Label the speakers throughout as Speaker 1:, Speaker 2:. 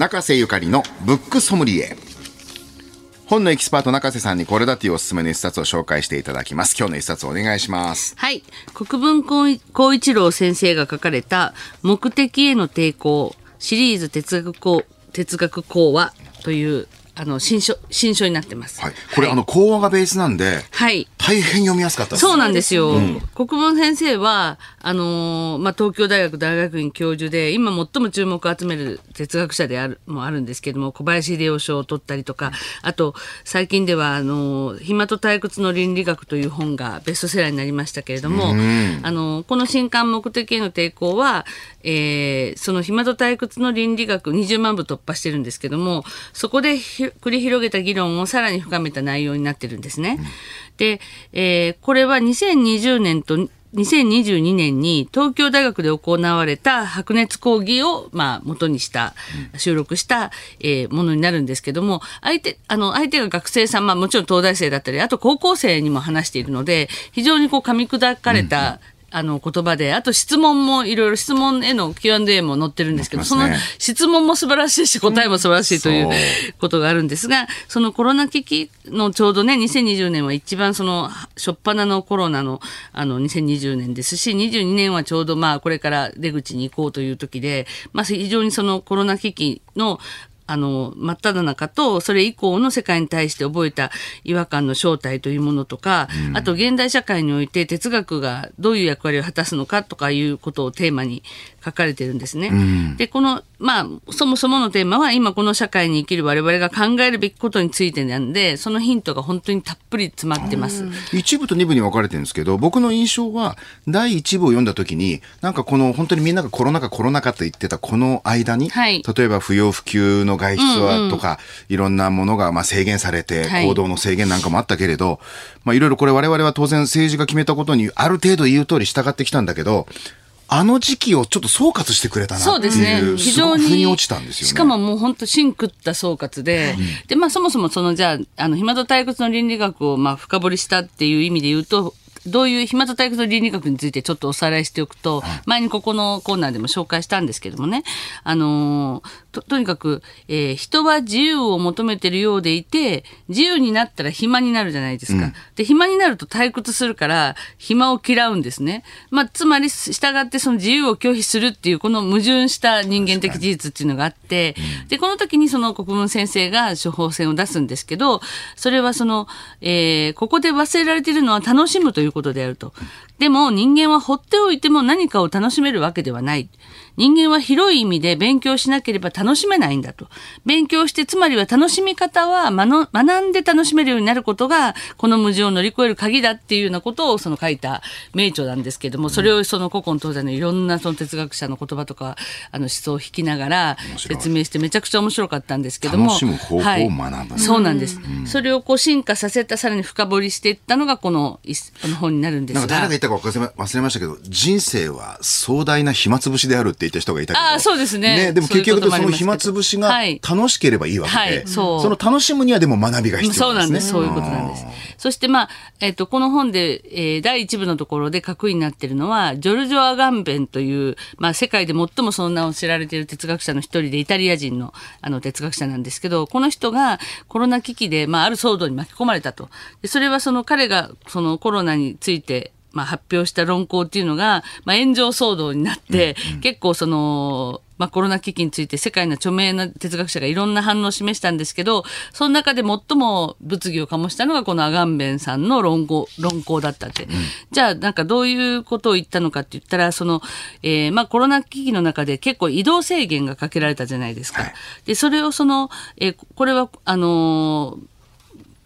Speaker 1: 中瀬ゆかりのブックソムリエ。本のエキスパート中瀬さんにこれだというおすすめの一冊を紹介していただきます。今日の一冊お願いします。
Speaker 2: はい。国分光一郎先生が書かれた「目的への抵抗」シリーズ哲学講哲学講話というあの新書新書になってます。
Speaker 1: はい、これ、はい、あの講話がベースなんで、
Speaker 2: はい、
Speaker 1: 大変読みやすかった
Speaker 2: そうなんですよ。うん、国分先生はあのー、まあ東京大学大学院教授で今最も注目を集める哲学者であるもあるんですけども小林秀夫賞を取ったりとか、あと最近ではあのー、暇と退屈の倫理学という本がベストセラーになりましたけれども、あのー、この新刊目的への抵抗は、えー、その暇と退屈の倫理学20万部突破してるんですけども、そこで繰り広げた議論をさらに深めた内容になってるんですね。うん、で、えー、これは2020年と2022年に東京大学で行われた白熱講義を、まあ、元にした、収録した、えー、ものになるんですけども、相手、あの、相手が学生さん、まあもちろん東大生だったり、あと高校生にも話しているので、非常にこう噛み砕かれた、うんあの言葉で、あと質問もいろいろ質問への Q&A も載ってるんですけど、ね、その質問も素晴らしいし、答えも素晴らしいということがあるんですが、そのコロナ危機のちょうどね、2020年は一番その、初っ端のコロナのあの2020年ですし、22年はちょうどまあこれから出口に行こうという時で、まあ非常にそのコロナ危機のあの、真っ只中と、それ以降の世界に対して覚えた違和感の正体というものとか、うん、あと現代社会において哲学がどういう役割を果たすのかとかいうことをテーマに書かれてるんですね。うん、で、この、まあ、そもそものテーマは今この社会に生きる我々が考えるべきことについてなんで、そのヒントが本当にたっぷり詰まってます。
Speaker 1: 一部と二部に分かれてるんですけど、僕の印象は、第一部を読んだ時に、なんかこの本当にみんながコロナ禍コロナ禍と言ってたこの間に、はい、例えば不要不急の外出はとか、いろんなものがまあ制限されて、行動の制限なんかもあったけれど、はい、まあいろいろこれ我々は当然政治が決めたことにある程度言う通り従ってきたんだけど、あの時期をちょっと総括してくれたなそうですね。非常に。に落ちたんですよ、ね、
Speaker 2: しかももう本当芯食った総括で、うん、で、まあそもそもそのじゃあ、あの、暇と退屈の倫理学をまあ深掘りしたっていう意味で言うと、どういう暇と退屈の倫理学についてちょっとおさらいしておくと、前にここのコーナーでも紹介したんですけどもね、あのと、とにかく、えー、人は自由を求めてるようでいて、自由になったら暇になるじゃないですか。うん、で、暇になると退屈するから、暇を嫌うんですね。まあ、つまり、従ってその自由を拒否するっていう、この矛盾した人間的事実っていうのがあって、で、この時にその国分先生が処方箋を出すんですけど、それはその、えー、ここで忘れられているのは楽しむということであると。でも人間は放っておいても何かを楽しめるわけではない。人間は広い意味で勉強しなければ楽しめないんだと。勉強して、つまりは楽しみ方は学んで楽しめるようになることが、この矛盾を乗り越える鍵だっていうようなことをその書いた名著なんですけども、それをその古今東西のいろんなその哲学者の言葉とか、あの思想を引きながら説明してめちゃくちゃ面白かったんですけども。
Speaker 1: 楽しむ方法を学んだ、
Speaker 2: はい、そうなんです、うん。それをこう進化させた、さらに深掘りしていったのがこのこの本になるんですが。
Speaker 1: か忘れましたけど、人生は壮大な暇つぶしであるって言った人がいたけど。
Speaker 2: あそうですね。ね
Speaker 1: でも結局その暇つぶしが楽しければいいわけで、はいはい、その楽しむにはでも学びが必要ね。
Speaker 2: そうなんです。そういうことなんです。そしてまあ、えっ、ー、と、この本で、えー、第一部のところで核になってるのは、ジョルジョ・アガンベンという、まあ、世界で最もその名を知られている哲学者の一人で、イタリア人のあの哲学者なんですけど、この人がコロナ危機で、まあ、ある騒動に巻き込まれたと。でそれはその彼がそのコロナについてまあ、発表した論考っていうのが、まあ、炎上騒動になって、うんうん、結構その、まあ、コロナ危機について世界の著名な哲学者がいろんな反応を示したんですけど、その中で最も物議を醸したのがこのアガンベンさんの論考、論考だったって。うん、じゃあ、なんかどういうことを言ったのかって言ったら、その、えー、まあ、コロナ危機の中で結構移動制限がかけられたじゃないですか。はい、で、それをその、えー、これは、あのー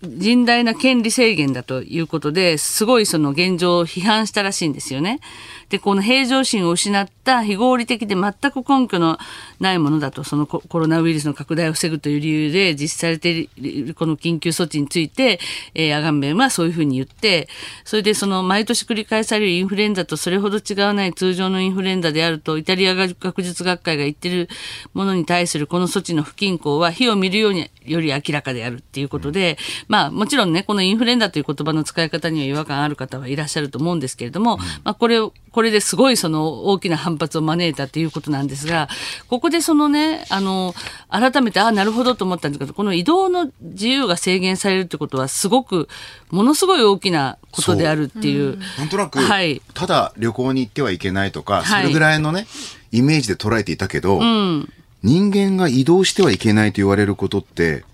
Speaker 2: 甚大な権利制限だということですごいその現状を批判したらしいんですよね。で、この平常心を失った非合理的で全く根拠のないものだと、そのコロナウイルスの拡大を防ぐという理由で実施されているこの緊急措置について、えー、アガンベンはそういうふうに言って、それでその毎年繰り返されるインフルエンザとそれほど違わない通常のインフルエンザであると、イタリア学術学会が言ってるものに対するこの措置の不均衡は火を見るようにより明らかであるっていうことで、まあもちろんね、このインフルエンザという言葉の使い方には違和感ある方はいらっしゃると思うんですけれども、まあこれをこれですごいその大きな反発を招いたっていうことなんですが、ここでそのね、あの、改めて、ああ、なるほどと思ったんですけど、この移動の自由が制限されるってことは、すごく、ものすごい大きなことであるっていう。う。
Speaker 1: なんとなく、はい、ただ旅行に行ってはいけないとか、それぐらいのね、イメージで捉えていたけど、うん、人間が移動してはいけないと言われることって、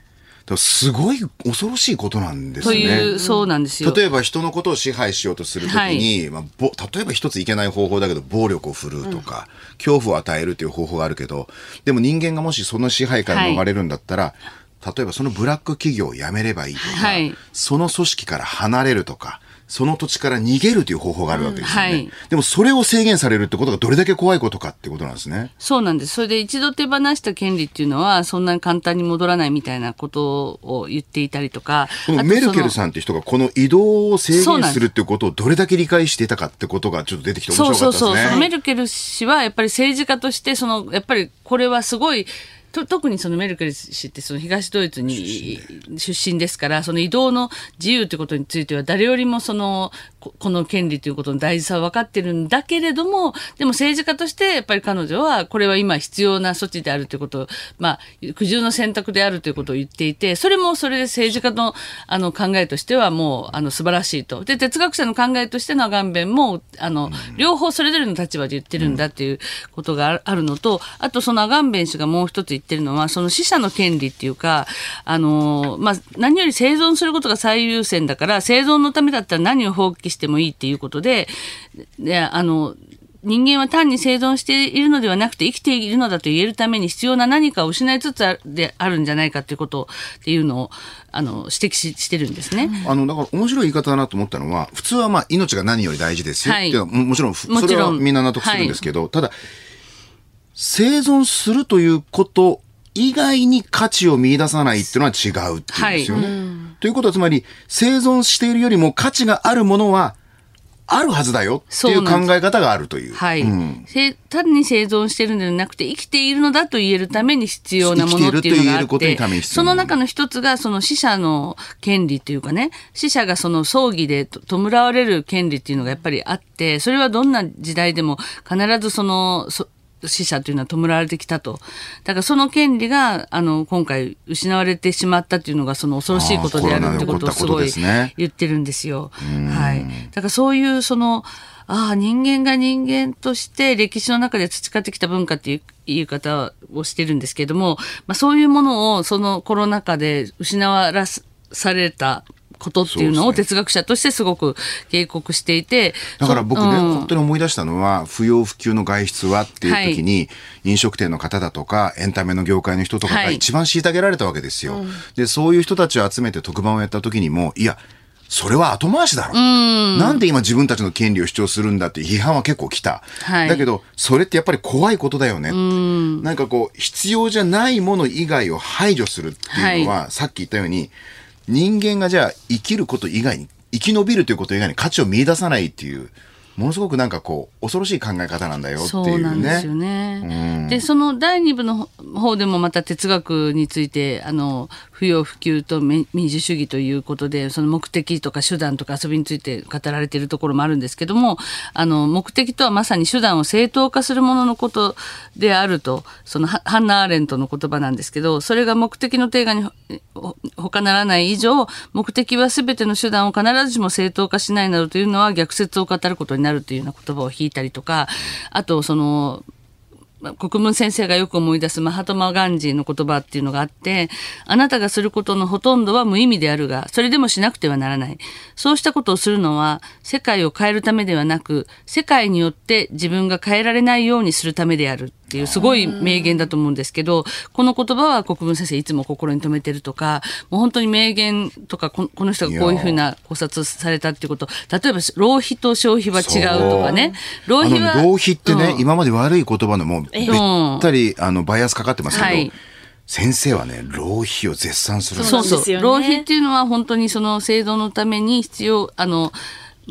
Speaker 1: すごい恐ろしいことなんですね。と
Speaker 2: いう、そうなんですよ。
Speaker 1: 例えば人のことを支配しようとするときに、はい、まあ、ぼ例えば一ついけない方法だけど、暴力を振るうとか、うん、恐怖を与えるという方法があるけど、でも人間がもしその支配から逃れるんだったら、はい、例えばそのブラック企業を辞めればいいとか、はい、その組織から離れるとか、その土地から逃げるという方法があるわけですよね、うんはい、でもそれを制限されるってことがどれだけ怖いことかってことなんですね。
Speaker 2: そうなんです。それで一度手放した権利っていうのはそんなに簡単に戻らないみたいなことを言っていたりとか。
Speaker 1: このメルケルさんって人がこの移動を制限するっていうことをどれだけ理解していたかってことがちょっと出てきて面白かったですね。そうそうそう。
Speaker 2: メルケル氏はやっぱり政治家としてそのやっぱりこれはすごいと特にそのメルケル氏ってその東ドイツに出身で。すからその移動の自由ということについては誰よりもそのこの権利ということの大事さは分かってるんだけれどもでも政治家としてやっぱり彼女はこれは今必要な措置であるということをまあ苦渋の選択であるということを言っていてそれもそれで政治家のあの考えとしてはもうあの素晴らしいと。で哲学者の考えとしてのアガンベンもあの両方それぞれの立場で言ってるんだっていうことがあるのとあとそのアガンベン氏がもう一つ言ってるのは、その死者の権利っていうか、あの、まあ、何より生存することが最優先だから、生存のためだったら何を放棄してもいいっていうことで、で、あの、人間は単に生存しているのではなくて生きているのだと言えるために必要な何かを失いつつあであるんじゃないかということっていうのをあの指摘ししてるんですね。
Speaker 1: あのだから面白い言い方だなと思ったのは普通はまあ命が何より大事ですよ、はい、ももちろんそれはみんな納得するんですけど、はい、ただ生存するということ以外に価値を見出さないっていうのは違うっていうんですよね。はいということはつまり生存しているよりも価値があるものはあるはずだよっていう考え方があるという。
Speaker 2: はい、うん、単に生存してるのではなくて生きているのだと言えるために必要なものっていうのがあってその中の一つがその死者の権利というかね死者がその葬儀で弔われる権利っていうのがやっぱりあってそれはどんな時代でも必ずそのそ死者というのは弔われてきたと。だからその権利が、あの、今回失われてしまったというのが、その恐ろしいことであるってことをすごい言ってるんですよ。はい。だからそういう、その、ああ、人間が人間として歴史の中で培ってきた文化っていう言い方をしてるんですけれども、まあそういうものをそのコロナ禍で失わされたことっていうのを哲学者としてすごく警告していて。
Speaker 1: だから僕ね、うん、本当に思い出したのは、不要不急の外出はっていう時に、飲食店の方だとか、エンタメの業界の人とかが一番虐げられたわけですよ。はい、で、そういう人たちを集めて特番をやった時にも、いや、それは後回しだろ。んなんで今自分たちの権利を主張するんだって批判は結構来た。はい、だけど、それってやっぱり怖いことだよね。なんかこう、必要じゃないもの以外を排除するっていうのは、はい、さっき言ったように、人間がじゃあ生きること以外に、生き延びるということ以外に価値を見出さないっていう、ものすごくなんかこう恐ろしい考え方なんだよっていうね。そうなんですよ
Speaker 2: ね。うん、でその第二部の方でもまた哲学についてあの不要不急と民主主義ということでその目的とか手段とか遊びについて語られているところもあるんですけどもあの目的とはまさに手段を正当化するもののことであるとそのハンナ・アーレントの言葉なんですけどそれが目的の定義に他ならない以上目的は全ての手段を必ずしも正当化しないなどというのは逆説を語ることになるというような言葉を引いたりとかあとその国分先生がよく思い出すマハトマ・ガンジーの言葉っていうのがあって、あなたがすることのほとんどは無意味であるが、それでもしなくてはならない。そうしたことをするのは、世界を変えるためではなく、世界によって自分が変えられないようにするためである。っていうすごい名言だと思うんですけど、この言葉は国分先生いつも心に留めてるとか、もう本当に名言とかこ、この人がこういうふうな考察されたっていうこと、例えば浪費と消費は違うとかね。
Speaker 1: 浪費は。浪費ってね、うん、今まで悪い言葉のもうべったり、あのバイアスかかってますけど、はい。先生はね浪費を絶賛する
Speaker 2: そうそう、浪費っていうのは本当にその制度のために必要あの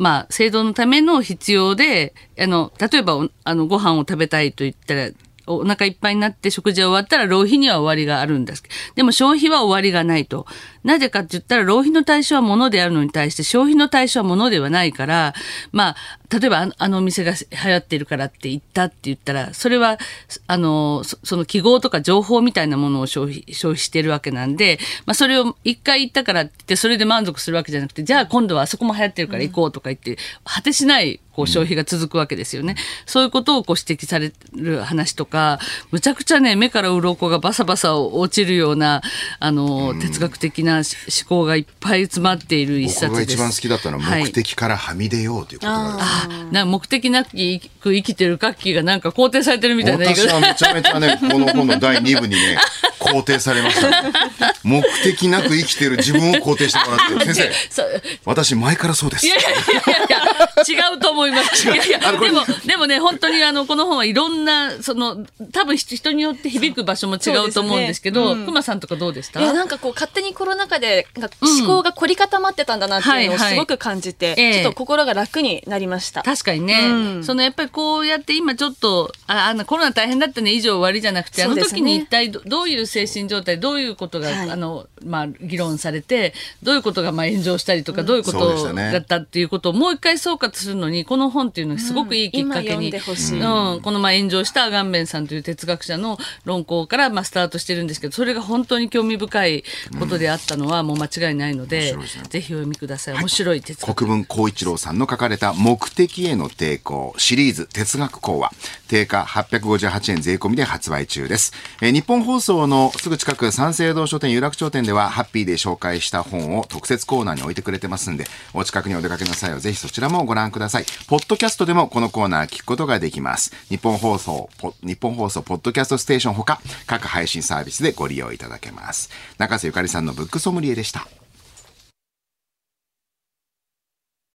Speaker 2: まあ、制度のための必要で、あの、例えば、あの、ご飯を食べたいと言ったら、お腹いっぱいになって食事が終わったら浪費には終わりがあるんです。でも消費は終わりがないと。なぜかって言ったら浪費の対象は物であるのに対して消費の対象は物ではないからまあ例えばあのお店が流行ってるからって言ったって言ったらそれはあのその記号とか情報みたいなものを消費消費してるわけなんで、まあ、それを一回言ったからってそれで満足するわけじゃなくてじゃあ今度はあそこも流行ってるから行こうとか言って、果てしないこう消費が続くわけですよね。そういうことをこう指摘される話とか、むちゃくちゃね、目から鱗がバサバサ落ちるような、あの、哲学的な思考がいっぱい詰まっている一冊です。
Speaker 1: 僕が一番好きだったのは、目的からはみ出ようということが
Speaker 2: ある、な目的なく生きてるカッキーがなんか肯定されてるみたいな
Speaker 1: 私はめちゃめちゃね、この本の第2部にね、肯定されました、ね、目的なく生きてる自分を肯定してもらって、先生、私前からそうです。いやいやい
Speaker 2: やいや、違うと思います。いやいや、でも、でもね、本当にあの、この本はいろんな、その、多分人によって響く場所も違うと思うんですけど、くま、ね、さんとかどうでした
Speaker 3: いや、なんかこう、勝手にコロナ禍で、思考が凝り固まってたんだなっていうのをすごく感じて、ちょっと心が楽になりました。
Speaker 2: 確かにね、うん、そのやっぱりこうやって今ちょっと、あ、あの、コロナ大変だったね、以上終わりじゃなくて、あの時に一体どういう精神状態、どういうことが、はい、あの、まあ、議論されて、どういうことがまあ炎上したりとか、うん、どういうことだったっていうことをもう一回総括するのに、この本っていうのはすごくいいきっかけに、うん、このまあ炎上したアガンベンさんという哲学者の論考からまあスタートしてるんですけど、それが本当に興味深いことであったのはもう間違いないので、うん、ぜひお読みください。面白い哲学、
Speaker 1: はい、国分光一郎さんの書かれた目的への抵抗シリーズ哲学講話、定価858円税込みで発売中です。えー、日本放送のすぐ近く三省堂書店有楽町店ではハッピーで紹介した本を特設コーナーに置いてくれてますんで、お近くにお出かけの際はぜひそちらもご覧ください。ポッドキャストでもこのコーナー聞くことができます。日本放送、日本放送ポッドキャストステーションほか各配信サービスでご利用いただけます。中瀬ゆかりさんのブックソムリエでした。